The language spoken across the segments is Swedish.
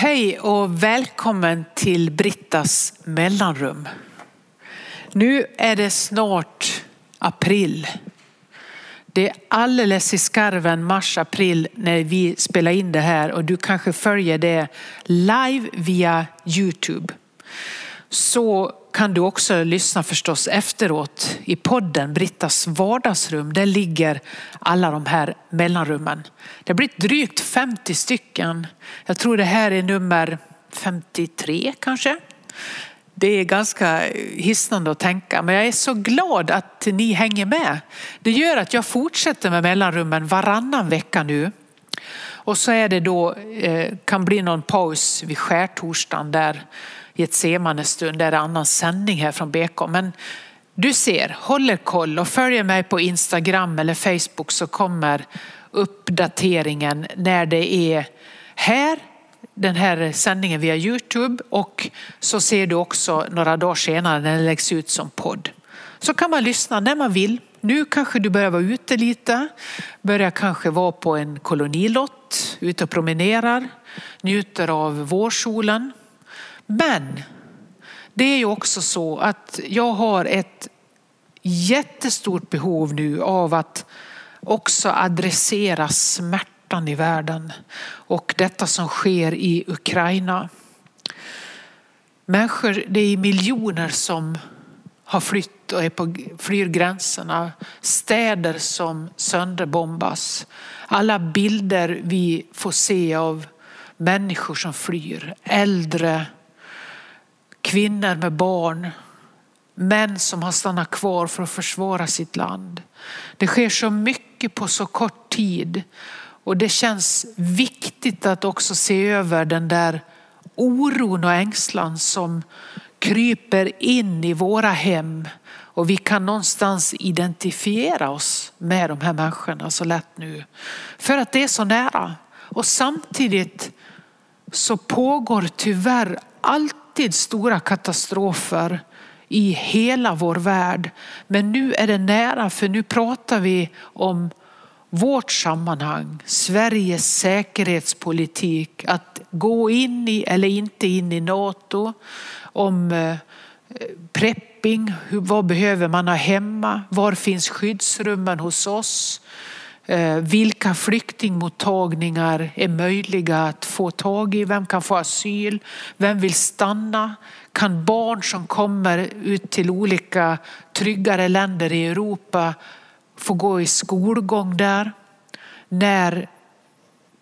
Hej och välkommen till Brittas mellanrum. Nu är det snart april. Det är alldeles i skarven mars-april när vi spelar in det här och du kanske följer det live via Youtube. Så kan du också lyssna förstås efteråt i podden Brittas vardagsrum. Där ligger alla de här mellanrummen. Det har blivit drygt 50 stycken. Jag tror det här är nummer 53 kanske. Det är ganska hisnande att tänka men jag är så glad att ni hänger med. Det gör att jag fortsätter med mellanrummen varannan vecka nu. Och så är det då, eh, kan bli någon paus vid skärtorsdagen där Getsemane stund, det är en annan sändning här från BK. Men du ser, håller koll och följer mig på Instagram eller Facebook så kommer uppdateringen när det är här, den här sändningen via Youtube och så ser du också några dagar senare när den läggs ut som podd. Så kan man lyssna när man vill. Nu kanske du börjar vara ute lite, börjar kanske vara på en kolonilott, ute och promenerar, njuter av vårsolen. Men det är ju också så att jag har ett jättestort behov nu av att också adressera smärtan i världen och detta som sker i Ukraina. Människor, det är miljoner som har flytt och är på, flyr gränserna. Städer som sönderbombas. Alla bilder vi får se av människor som flyr. Äldre, kvinnor med barn, män som har stannat kvar för att försvara sitt land. Det sker så mycket på så kort tid och det känns viktigt att också se över den där oron och ängslan som kryper in i våra hem och vi kan någonstans identifiera oss med de här människorna så lätt nu. För att det är så nära. Och samtidigt så pågår tyvärr alltid stora katastrofer i hela vår värld. Men nu är det nära för nu pratar vi om vårt sammanhang, Sveriges säkerhetspolitik, att gå in i eller inte in i NATO, om eh, prepping, vad behöver man ha hemma, var finns skyddsrummen hos oss, Eh, vilka flyktingmottagningar är möjliga att få tag i, vem kan få asyl, vem vill stanna, kan barn som kommer ut till olika tryggare länder i Europa få gå i skolgång där? När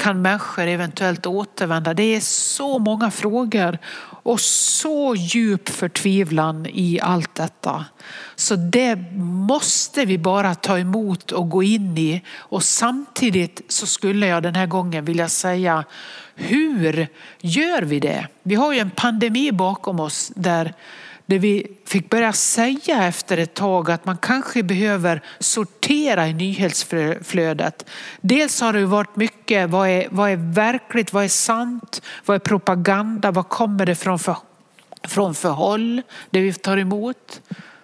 kan människor eventuellt återvända? Det är så många frågor och så djup förtvivlan i allt detta. Så det måste vi bara ta emot och gå in i. Och samtidigt så skulle jag den här gången vilja säga, hur gör vi det? Vi har ju en pandemi bakom oss där där vi fick börja säga efter ett tag att man kanske behöver sortera i nyhetsflödet. Dels har det varit mycket, vad är, vad är verkligt, vad är sant, vad är propaganda, vad kommer det från för, från för håll, det vi tar emot.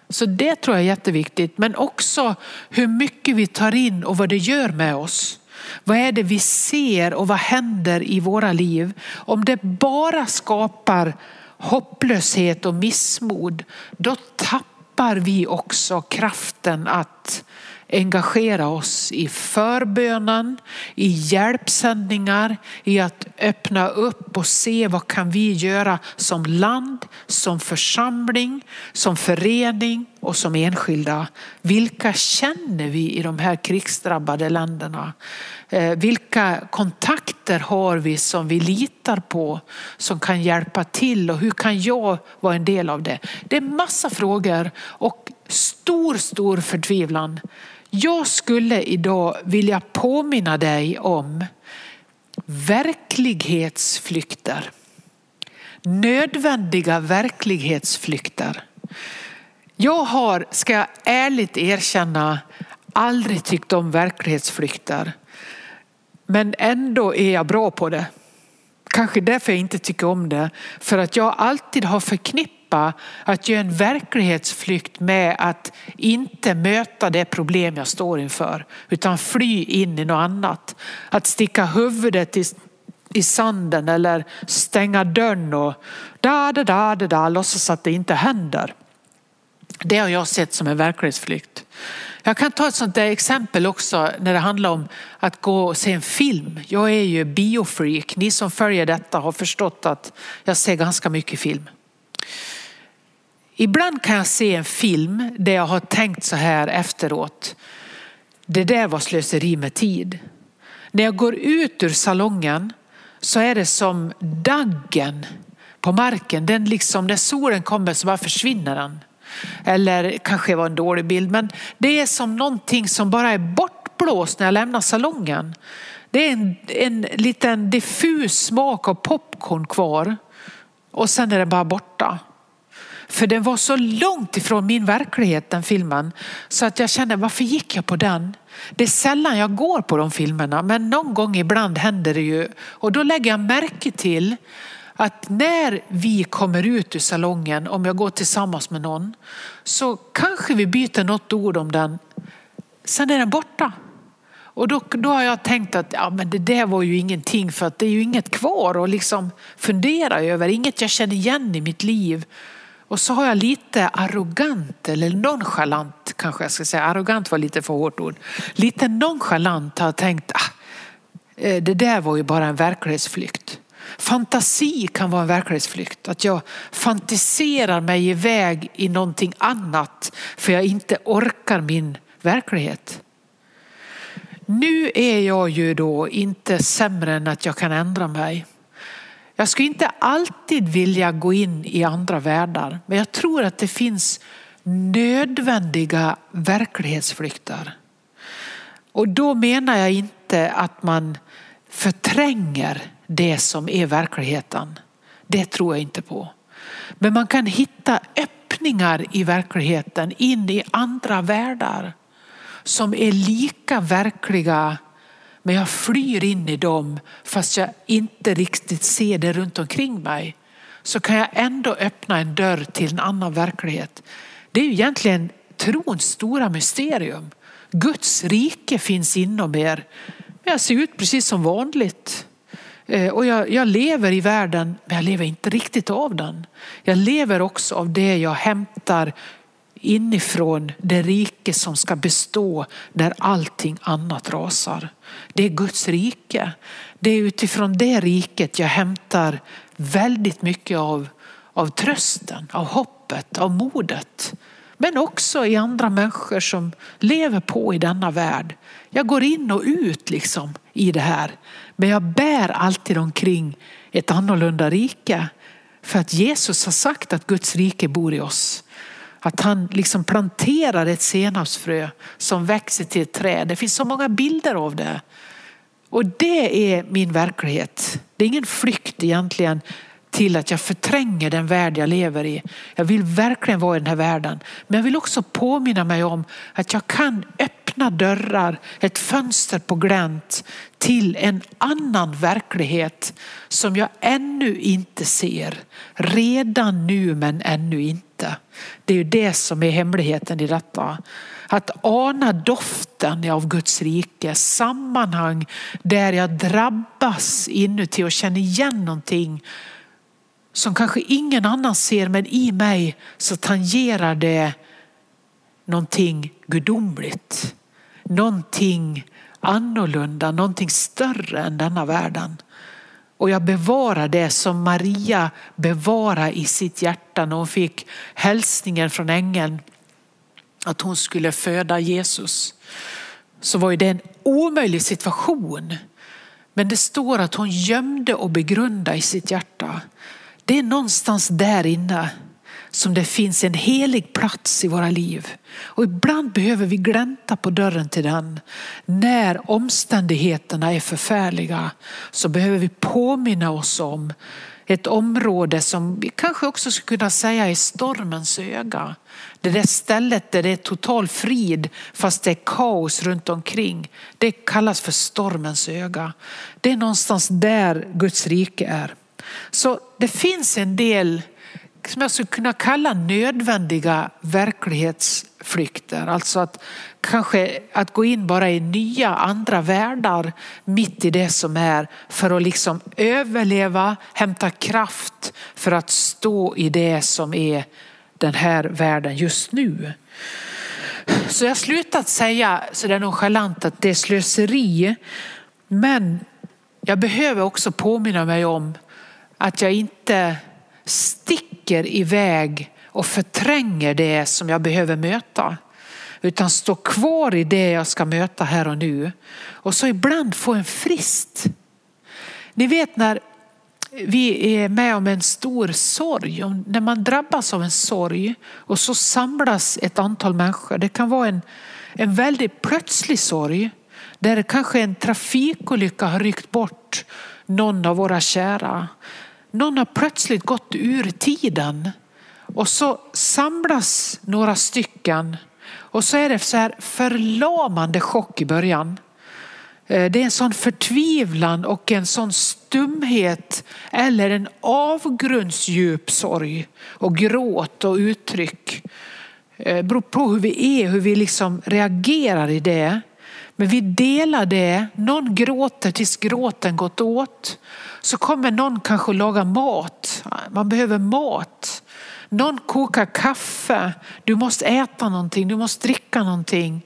Så det tror jag är jätteviktigt, men också hur mycket vi tar in och vad det gör med oss. Vad är det vi ser och vad händer i våra liv? Om det bara skapar hopplöshet och missmod, då tappar vi också kraften att engagera oss i förbönen, i hjälpsändningar, i att öppna upp och se vad kan vi göra som land, som församling, som förening och som enskilda. Vilka känner vi i de här krigsdrabbade länderna? Eh, vilka kontakter har vi som vi litar på som kan hjälpa till och hur kan jag vara en del av det? Det är massa frågor och stor, stor förtvivlan. Jag skulle idag vilja påminna dig om verklighetsflykter. Nödvändiga verklighetsflykter. Jag har, ska jag ärligt erkänna, aldrig tyckt om verklighetsflykter. Men ändå är jag bra på det. Kanske därför jag inte tycker om det. För att jag alltid har förknippat att göra en verklighetsflykt med att inte möta det problem jag står inför. Utan fly in i något annat. Att sticka huvudet i i sanden eller stänga dörren och da, da, da, da, da, låtsas att det inte händer. Det har jag sett som en verklighetsflykt. Jag kan ta ett sånt där exempel också när det handlar om att gå och se en film. Jag är ju biofreak. Ni som följer detta har förstått att jag ser ganska mycket film. Ibland kan jag se en film där jag har tänkt så här efteråt. Det där var slöseri med tid. När jag går ut ur salongen så är det som daggen på marken. Den liksom, när solen kommer så bara försvinner den. Eller kanske var en dålig bild, men det är som någonting som bara är bortblåst när jag lämnar salongen. Det är en, en liten diffus smak av popcorn kvar och sen är det bara borta. För den var så långt ifrån min verklighet den filmen så att jag kände varför gick jag på den? Det är sällan jag går på de filmerna men någon gång ibland händer det ju och då lägger jag märke till att när vi kommer ut ur salongen, om jag går tillsammans med någon, så kanske vi byter något ord om den. Sen är den borta. Och då, då har jag tänkt att ja, men det där var ju ingenting för att det är ju inget kvar att liksom fundera över, inget jag känner igen i mitt liv. Och så har jag lite arrogant eller nonchalant kanske jag ska säga, arrogant var lite för hårt ord. Lite nonchalant har jag tänkt, ah, eh, det där var ju bara en verklighetsflykt. Fantasi kan vara en verklighetsflykt. Att jag fantiserar mig iväg i någonting annat för jag inte orkar min verklighet. Nu är jag ju då inte sämre än att jag kan ändra mig. Jag skulle inte alltid vilja gå in i andra världar men jag tror att det finns nödvändiga verklighetsflykter. Och då menar jag inte att man förtränger det som är verkligheten. Det tror jag inte på. Men man kan hitta öppningar i verkligheten in i andra världar som är lika verkliga men jag flyr in i dem fast jag inte riktigt ser det runt omkring mig. Så kan jag ändå öppna en dörr till en annan verklighet. Det är ju egentligen trons stora mysterium. Guds rike finns inom er. Men jag ser ut precis som vanligt. Eh, och jag, jag, lever i världen, men jag lever inte riktigt av den. Jag lever också av det jag hämtar inifrån det rike som ska bestå när allting annat rasar. Det är Guds rike. Det är utifrån det riket jag hämtar väldigt mycket av, av trösten, av hoppet, av modet. Men också i andra människor som lever på i denna värld. Jag går in och ut liksom i det här. Men jag bär alltid omkring ett annorlunda rike. För att Jesus har sagt att Guds rike bor i oss. Att han liksom planterar ett senapsfrö som växer till ett träd. Det finns så många bilder av det. Och det är min verklighet. Det är ingen flykt egentligen till att jag förtränger den värld jag lever i. Jag vill verkligen vara i den här världen. Men jag vill också påminna mig om att jag kan öppna öppna dörrar, ett fönster på glänt till en annan verklighet som jag ännu inte ser. Redan nu men ännu inte. Det är ju det som är hemligheten i detta. Att ana doften av Guds rike, sammanhang där jag drabbas inuti och känner igen någonting som kanske ingen annan ser men i mig så tangerar det någonting gudomligt. Någonting annorlunda, någonting större än denna världen. Och jag bevarar det som Maria bevarar i sitt hjärta när hon fick hälsningen från ängeln att hon skulle föda Jesus. Så var ju det en omöjlig situation. Men det står att hon gömde och begrundade i sitt hjärta. Det är någonstans där inne som det finns en helig plats i våra liv. Och ibland behöver vi glänta på dörren till den. När omständigheterna är förfärliga så behöver vi påminna oss om ett område som vi kanske också skulle kunna säga är stormens öga. Det där stället där det är total frid fast det är kaos runt omkring. Det kallas för stormens öga. Det är någonstans där Guds rike är. Så det finns en del som jag skulle kunna kalla nödvändiga verklighetsflykter. Alltså att kanske att gå in bara i nya andra världar mitt i det som är för att liksom överleva, hämta kraft för att stå i det som är den här världen just nu. Så jag har slutat säga sådär nonchalant att det är slöseri. Men jag behöver också påminna mig om att jag inte sticker iväg och förtränger det som jag behöver möta. Utan står kvar i det jag ska möta här och nu. Och så ibland få en frist. Ni vet när vi är med om en stor sorg, när man drabbas av en sorg och så samlas ett antal människor. Det kan vara en, en väldigt plötslig sorg där kanske en trafikolycka har ryckt bort någon av våra kära. Någon har plötsligt gått ur tiden och så samlas några stycken och så är det så här förlamande chock i början. Eh, det är en sån förtvivlan och en sån stumhet eller en avgrundsdjup sorg och gråt och uttryck. Det beror på hur vi är, hur vi liksom reagerar i det. Men vi delar det. Någon gråter tills gråten gått åt. Så kommer någon kanske laga mat. Man behöver mat. Någon kokar kaffe. Du måste äta någonting, du måste dricka någonting.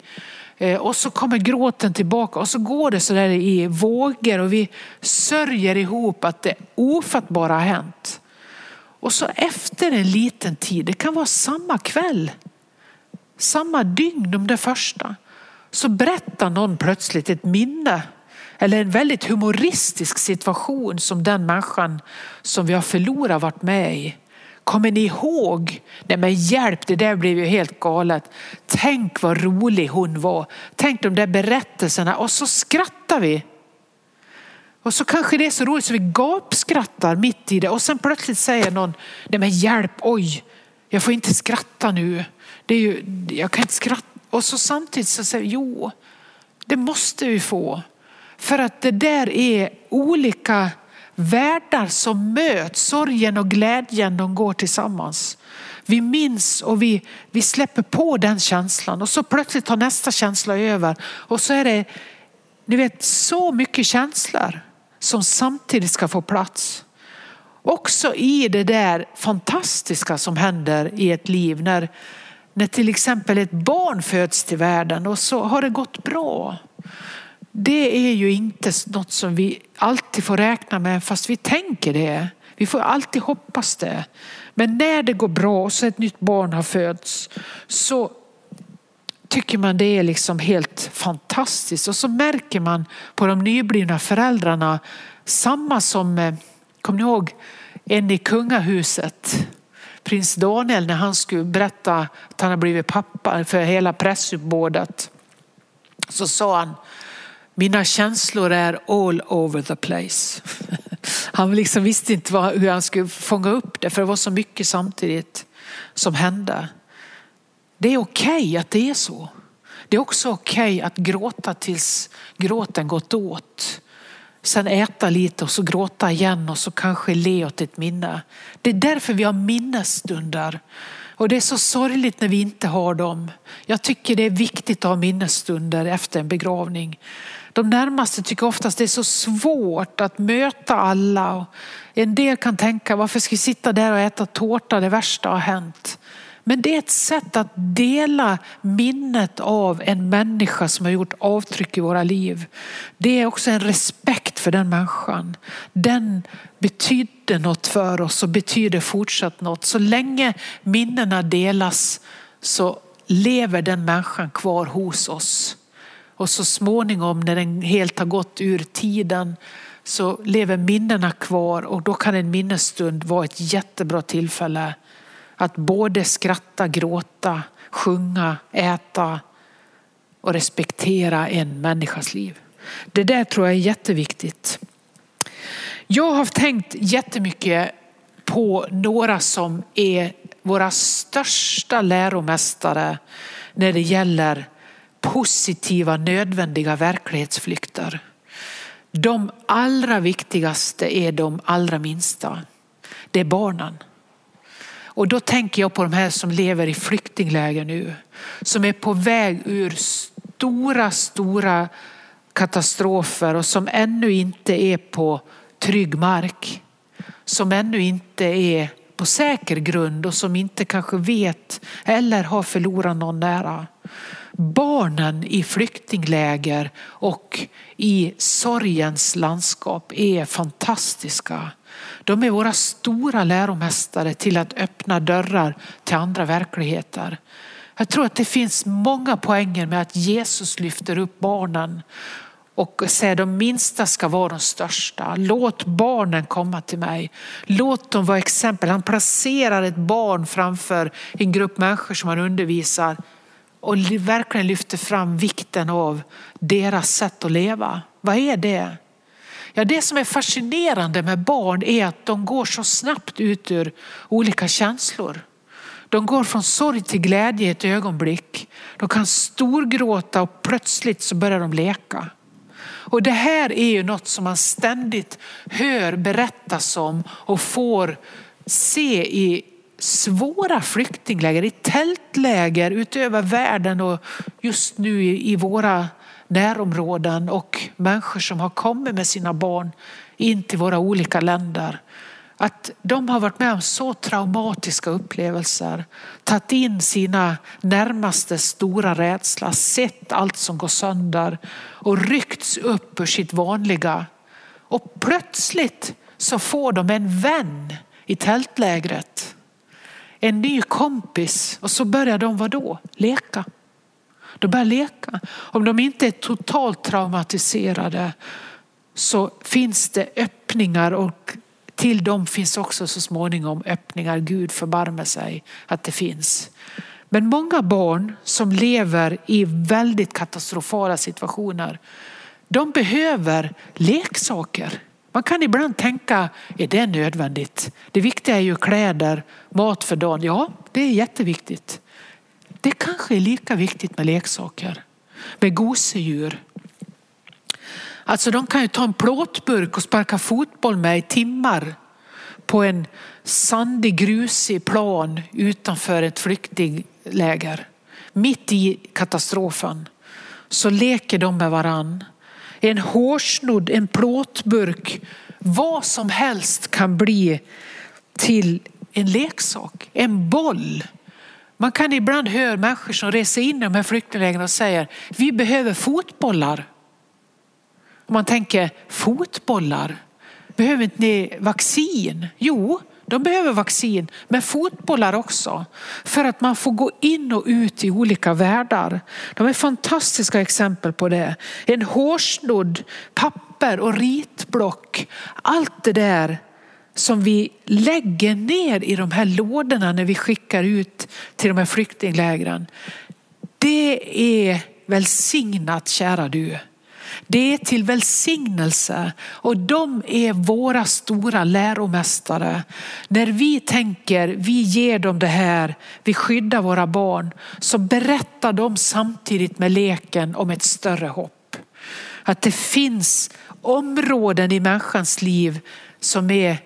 Eh, och så kommer gråten tillbaka och så går det så där i vågor och vi sörjer ihop att det ofattbara har hänt. Och så efter en liten tid, det kan vara samma kväll, samma dygn de där första, så berättar någon plötsligt ett minne eller en väldigt humoristisk situation som den människan som vi har förlorat varit med i. Kommer ni ihåg? Nej men hjälp, det där blev ju helt galet. Tänk vad rolig hon var. Tänk de där berättelserna och så skrattar vi. Och så kanske det är så roligt så vi gapskrattar mitt i det och sen plötsligt säger någon, nej men hjälp, oj, jag får inte skratta nu. Det är ju, jag kan inte skratta. Och så samtidigt så säger vi, jo, det måste vi få. För att det där är olika världar som möts. Sorgen och glädjen de går tillsammans. Vi minns och vi, vi släpper på den känslan och så plötsligt tar nästa känsla över. Och så är det ni vet, så mycket känslor som samtidigt ska få plats. Också i det där fantastiska som händer i ett liv när, när till exempel ett barn föds till världen och så har det gått bra. Det är ju inte något som vi alltid får räkna med fast vi tänker det. Vi får alltid hoppas det. Men när det går bra och så ett nytt barn har fötts så tycker man det är liksom helt fantastiskt. Och så märker man på de nyblivna föräldrarna samma som, kom kommer ni ihåg en i kungahuset? Prins Daniel när han skulle berätta att han har blivit pappa för hela pressuppbådet. Så sa han mina känslor är all over the place. Han liksom visste inte hur han skulle fånga upp det för det var så mycket samtidigt som hände. Det är okej okay att det är så. Det är också okej okay att gråta tills gråten gått åt. Sen äta lite och så gråta igen och så kanske le åt ett minne. Det är därför vi har minnesstunder. Och det är så sorgligt när vi inte har dem. Jag tycker det är viktigt att ha minnesstunder efter en begravning. De närmaste tycker oftast det är så svårt att möta alla. En del kan tänka varför ska vi sitta där och äta tårta, det värsta har hänt. Men det är ett sätt att dela minnet av en människa som har gjort avtryck i våra liv. Det är också en respekt för den människan. Den betydde något för oss och betyder fortsatt något. Så länge minnena delas så lever den människan kvar hos oss. Och så småningom när den helt har gått ur tiden så lever minnena kvar och då kan en minnesstund vara ett jättebra tillfälle att både skratta, gråta, sjunga, äta och respektera en människas liv. Det där tror jag är jätteviktigt. Jag har tänkt jättemycket på några som är våra största läromästare när det gäller positiva nödvändiga verklighetsflykter. De allra viktigaste är de allra minsta. Det är barnen. Och då tänker jag på de här som lever i flyktingläger nu. Som är på väg ur stora, stora katastrofer och som ännu inte är på trygg mark. Som ännu inte är på säker grund och som inte kanske vet eller har förlorat någon nära. Barnen i flyktingläger och i sorgens landskap är fantastiska. De är våra stora läromästare till att öppna dörrar till andra verkligheter. Jag tror att det finns många poänger med att Jesus lyfter upp barnen och säger de minsta ska vara de största. Låt barnen komma till mig. Låt dem vara exempel. Han placerar ett barn framför en grupp människor som han undervisar och verkligen lyfter fram vikten av deras sätt att leva. Vad är det? Ja, det som är fascinerande med barn är att de går så snabbt ut ur olika känslor. De går från sorg till glädje i ett ögonblick. De kan storgråta och plötsligt så börjar de leka. Och det här är ju något som man ständigt hör berättas om och får se i svåra flyktingläger, i tältläger utöver världen och just nu i våra närområden och människor som har kommit med sina barn in till våra olika länder. Att de har varit med om så traumatiska upplevelser, tagit in sina närmaste stora rädsla, sett allt som går sönder och ryckts upp ur sitt vanliga. Och plötsligt så får de en vän i tältlägret. En ny kompis och så börjar de vadå? Leka. De börjar leka. Om de inte är totalt traumatiserade så finns det öppningar och till dem finns också så småningom öppningar. Gud förbarmar sig att det finns. Men många barn som lever i väldigt katastrofala situationer, de behöver leksaker. Man kan ibland tänka, är det nödvändigt? Det viktiga är ju kläder, mat för dagen. Ja, det är jätteviktigt. Det kanske är lika viktigt med leksaker, med gosedjur. Alltså de kan ju ta en plåtburk och sparka fotboll med i timmar på en sandig grusig plan utanför ett flyktingläger. Mitt i katastrofen så leker de med varann. En hårsnodd, en plåtburk, vad som helst kan bli till en leksak, en boll man kan ibland höra människor som reser in i de här flyktinglägren och säger vi behöver fotbollar. Och man tänker fotbollar, behöver inte ni vaccin? Jo, de behöver vaccin, men fotbollar också. För att man får gå in och ut i olika världar. De är fantastiska exempel på det. En hårsnodd, papper och ritblock. Allt det där som vi lägger ner i de här lådorna när vi skickar ut till de här flyktinglägren. Det är välsignat kära du. Det är till välsignelse och de är våra stora läromästare. När vi tänker, vi ger dem det här, vi skyddar våra barn, så berättar de samtidigt med leken om ett större hopp. Att det finns områden i människans liv som är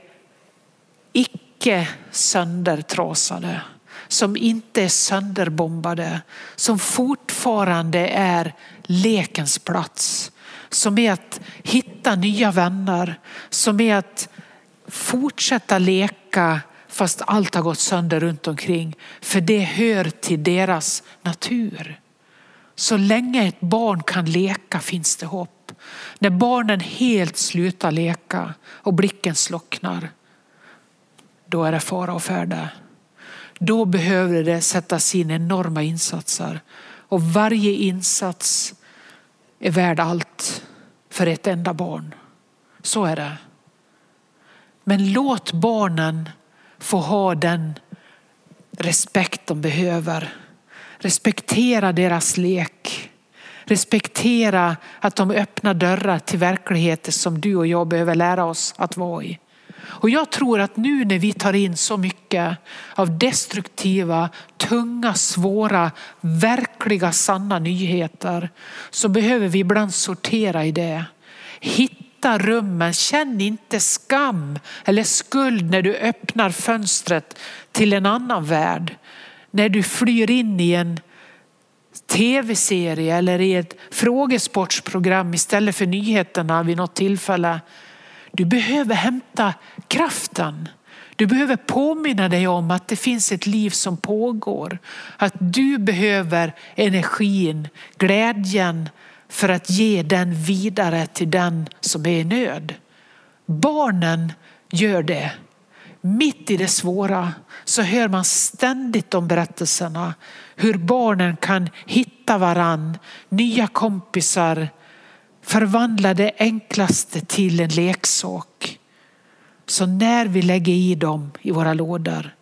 icke söndertrasade, som inte är sönderbombade, som fortfarande är lekens plats, som är att hitta nya vänner, som är att fortsätta leka fast allt har gått sönder runt omkring. För det hör till deras natur. Så länge ett barn kan leka finns det hopp. När barnen helt slutar leka och blicken slocknar, då är det fara och färde. Då behöver det sättas in enorma insatser och varje insats är värd allt för ett enda barn. Så är det. Men låt barnen få ha den respekt de behöver. Respektera deras lek. Respektera att de öppnar dörrar till verkligheter som du och jag behöver lära oss att vara i. Och jag tror att nu när vi tar in så mycket av destruktiva, tunga, svåra, verkliga, sanna nyheter så behöver vi ibland sortera i det. Hitta rummen. Känn inte skam eller skuld när du öppnar fönstret till en annan värld. När du flyr in i en tv-serie eller i ett frågesportsprogram istället för nyheterna vid något tillfälle. Du behöver hämta kraften. Du behöver påminna dig om att det finns ett liv som pågår. Att du behöver energin, glädjen för att ge den vidare till den som är i nöd. Barnen gör det. Mitt i det svåra så hör man ständigt de berättelserna. Hur barnen kan hitta varann, nya kompisar, förvandla det enklaste till en leksak. Så när vi lägger i dem i våra lådor,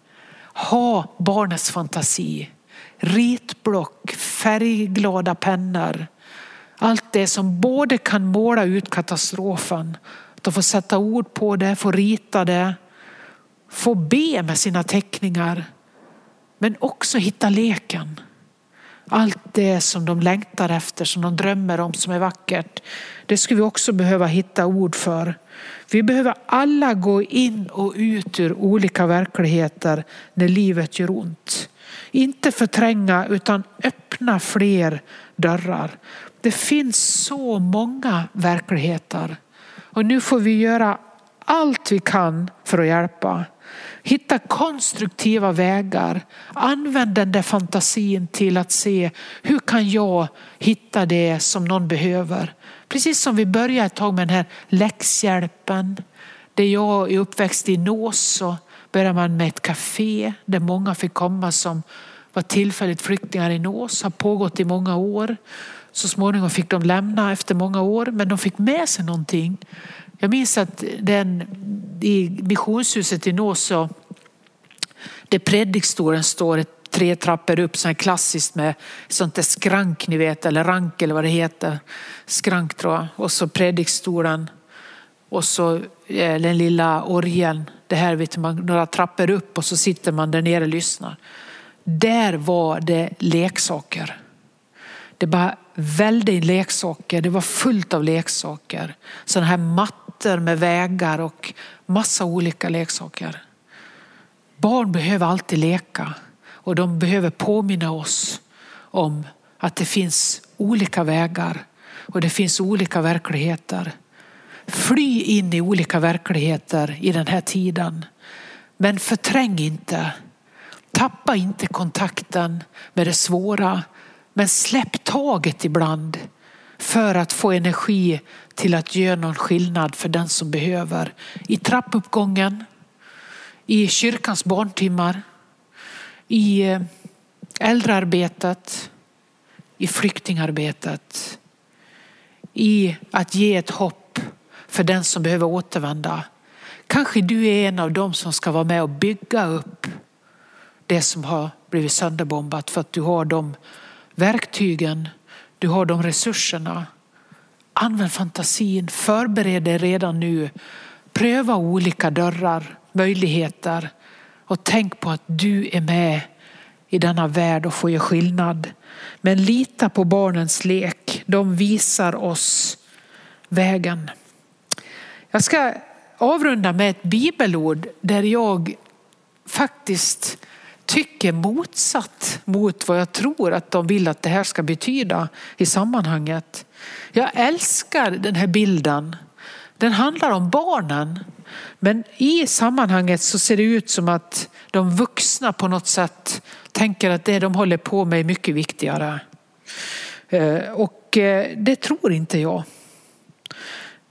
ha barnets fantasi. Ritblock, färgglada pennor. Allt det som både kan måla ut katastrofen, de får sätta ord på det, få rita det, få be med sina teckningar. Men också hitta leken. Allt det som de längtar efter, som de drömmer om, som är vackert. Det skulle vi också behöva hitta ord för. Vi behöver alla gå in och ut ur olika verkligheter när livet gör ont. Inte förtränga utan öppna fler dörrar. Det finns så många verkligheter och nu får vi göra allt vi kan för att hjälpa. Hitta konstruktiva vägar. Använd den där fantasin till att se hur kan jag hitta det som någon behöver. Precis som vi började ett tag med den här läxhjälpen. Där jag är uppväxt i Nås så började man med ett café där många fick komma som var tillfälligt flyktingar i Nås. Har pågått i många år. Så småningom fick de lämna efter många år men de fick med sig någonting. Jag minns att den, i missionshuset i Nåså, där predikstolen står ett tre trappor upp, så klassiskt med sånt där skrank ni vet, eller rank eller vad det heter. Skrank tror jag. Och så predikstolen och så eh, den lilla orgeln. Det här vet man, några trappor upp och så sitter man där nere och lyssnar. Där var det leksaker. Det bara väldigt in leksaker. Det var fullt av leksaker. Sådana här mattor med vägar och massa olika leksaker. Barn behöver alltid leka och de behöver påminna oss om att det finns olika vägar och det finns olika verkligheter. Fly in i olika verkligheter i den här tiden. Men förträng inte. Tappa inte kontakten med det svåra. Men släpp taget ibland för att få energi till att göra någon skillnad för den som behöver. I trappuppgången, i kyrkans barntimmar, i eh, äldrearbetet, i flyktingarbetet, i att ge ett hopp för den som behöver återvända. Kanske du är en av dem som ska vara med och bygga upp det som har blivit sönderbombat för att du har de verktygen, du har de resurserna. Använd fantasin, förbered dig redan nu. Pröva olika dörrar, möjligheter och tänk på att du är med i denna värld och får göra skillnad. Men lita på barnens lek. De visar oss vägen. Jag ska avrunda med ett bibelord där jag faktiskt tycker motsatt mot vad jag tror att de vill att det här ska betyda i sammanhanget. Jag älskar den här bilden. Den handlar om barnen men i sammanhanget så ser det ut som att de vuxna på något sätt tänker att det de håller på med är mycket viktigare. Eh, och eh, det tror inte jag.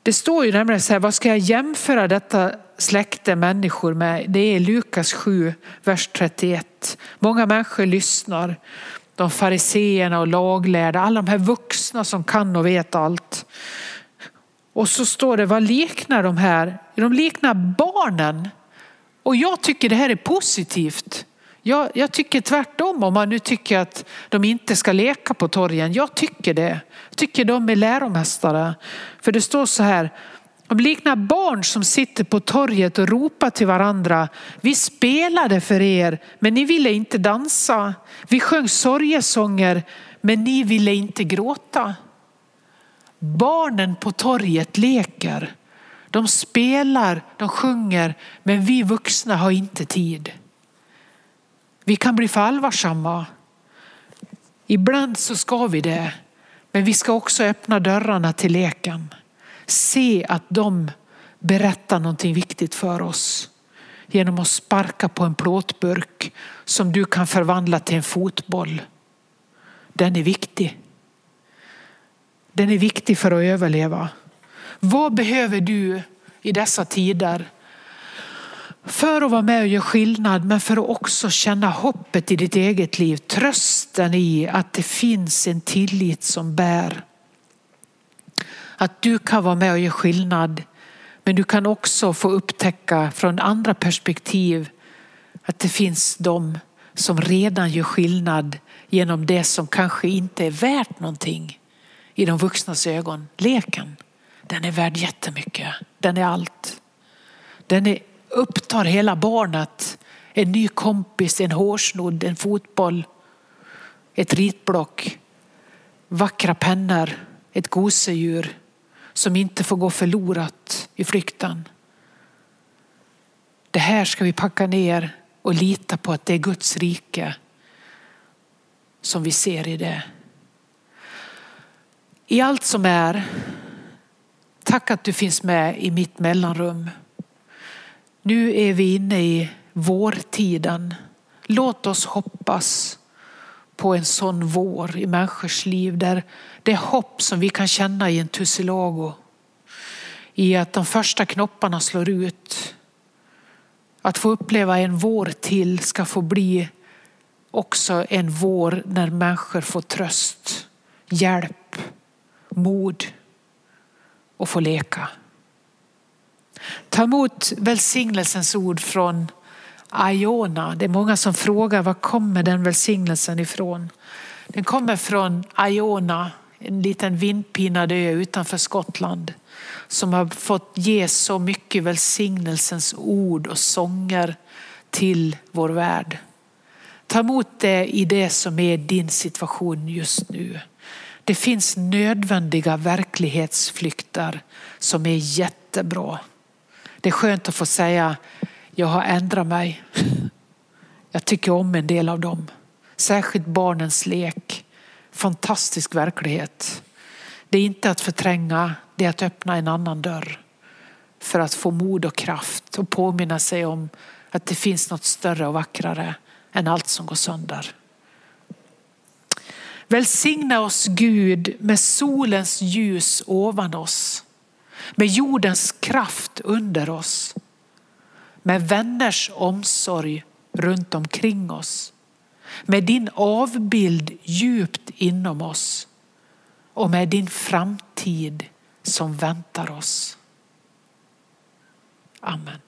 Det står ju nämligen så här, vad ska jag jämföra detta släkte människor med? Det är Lukas 7, vers 31. Många människor lyssnar. De fariseerna och laglärda, alla de här vuxna som kan och vet allt. Och så står det, vad liknar de här? De liknar barnen. Och jag tycker det här är positivt. Jag, jag, tycker tvärtom om man nu tycker att de inte ska leka på torgen. Jag tycker det. Jag tycker de är läromästare. För det står så här, de liknar barn som sitter på torget och ropar till varandra. Vi spelade för er, men ni ville inte dansa. Vi sjöng sorgesånger, men ni ville inte gråta. Barnen på torget leker De spelar, de sjunger, men vi vuxna har inte tid. Vi kan bli för allvarsamma. Ibland så ska vi det, men vi ska också öppna dörrarna till leken. Se att de berättar någonting viktigt för oss genom att sparka på en plåtburk som du kan förvandla till en fotboll. Den är viktig. Den är viktig för att överleva. Vad behöver du i dessa tider? För att vara med och göra skillnad men för att också känna hoppet i ditt eget liv. Trösten i att det finns en tillit som bär. Att du kan vara med och göra skillnad men du kan också få upptäcka från andra perspektiv att det finns de som redan gör skillnad genom det som kanske inte är värt någonting i de vuxnas ögon. Leken, den är värd jättemycket. Den är allt. Den är, upptar hela barnet. En ny kompis, en hårsnodd, en fotboll, ett ritblock, vackra pennor, ett gosedjur som inte får gå förlorat i flykten. Det här ska vi packa ner och lita på att det är Guds rike som vi ser i det. I allt som är, tack att du finns med i mitt mellanrum. Nu är vi inne i vårtiden. Låt oss hoppas på en sån vår i människors liv där det hopp som vi kan känna i en tussilago. I att de första knopparna slår ut. Att få uppleva en vår till ska få bli också en vår när människor får tröst, hjälp, mod och får leka. Ta emot välsignelsens ord från Iona. Det är många som frågar var kommer den välsignelsen ifrån? Den kommer från Iona, en liten vindpinad ö utanför Skottland som har fått ge så mycket välsignelsens ord och sånger till vår värld. Ta emot det i det som är din situation just nu. Det finns nödvändiga verklighetsflykter som är jättebra. Det är skönt att få säga, jag har ändrat mig. Jag tycker om en del av dem. Särskilt barnens lek. Fantastisk verklighet. Det är inte att förtränga, det är att öppna en annan dörr. För att få mod och kraft och påminna sig om att det finns något större och vackrare än allt som går sönder. Välsigna oss Gud med solens ljus ovan oss, med jordens kraft under oss, med vänners omsorg runt omkring oss, med din avbild djupt inom oss och med din framtid som väntar oss. Amen.